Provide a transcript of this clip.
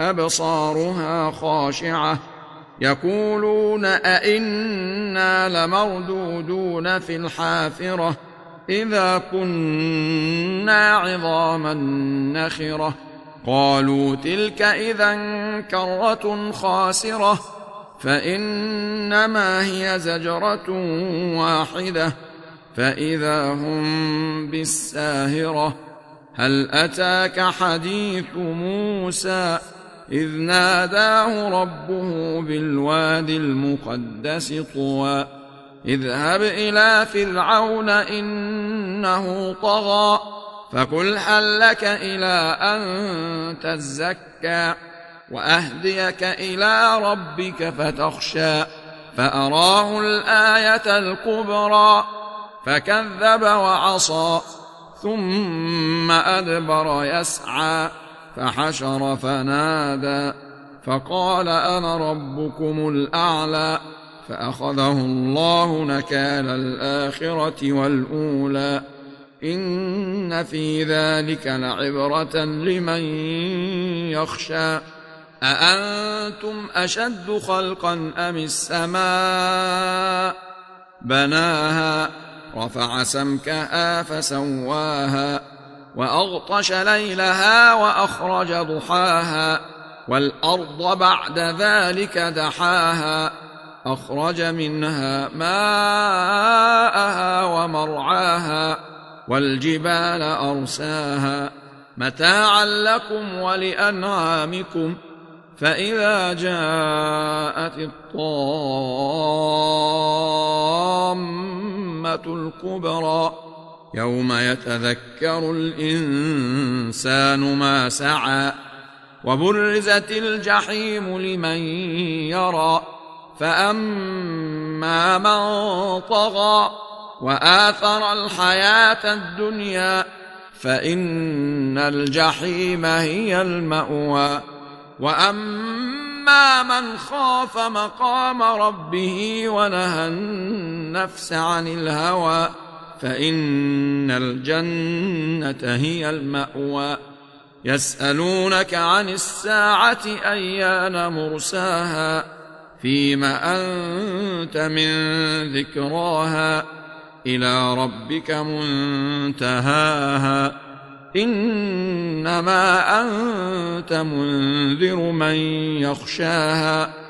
أبصارها خاشعة. يقولون أئنا لمردودون في الحافرة. إذا كنا عظاما نخرة. قالوا تلك اذا كرة خاسرة. فإنما هي زجرة واحدة. فإذا هم بالساهرة. هل أتاك حديث موسى؟ إذ ناداه ربه بالوادي المقدس طوى اذهب إلى فرعون إنه طغى فقل هل لك إلى أن تزكى وأهديك إلى ربك فتخشى فأراه الآية الكبرى فكذب وعصى ثم أدبر يسعى. فحشر فنادى فقال أنا ربكم الأعلى. فأخذه الله نكال الآخرة والأولى. إن في ذلك لعبرة لمن يخشى. أأنتم أشد خلقا أم السماء؟ بناها رفع سمكها فسواها. وأغطش ليلها وأخرج ضحاها والأرض بعد ذلك دحاها أخرج منها ماءها ومرعاها والجبال أرساها متاعا لكم ولأنعامكم فإذا جاءت الطامة الكبرى يوم يتذكر الإنسان ما سعى وبرزت الجحيم لمن يرى فأما من طغى وآثر الحياة الدنيا فإن الجحيم هي المأوى وأما من خاف مقام ربه ونهى النفس عن الهوى فإن الجنة هي المأوى. يسألونك عن الساعة أيان مرساها. فيم أنت من ذكراها. إلى ربك منتهاها. إنما أنت منذر من يخشاها.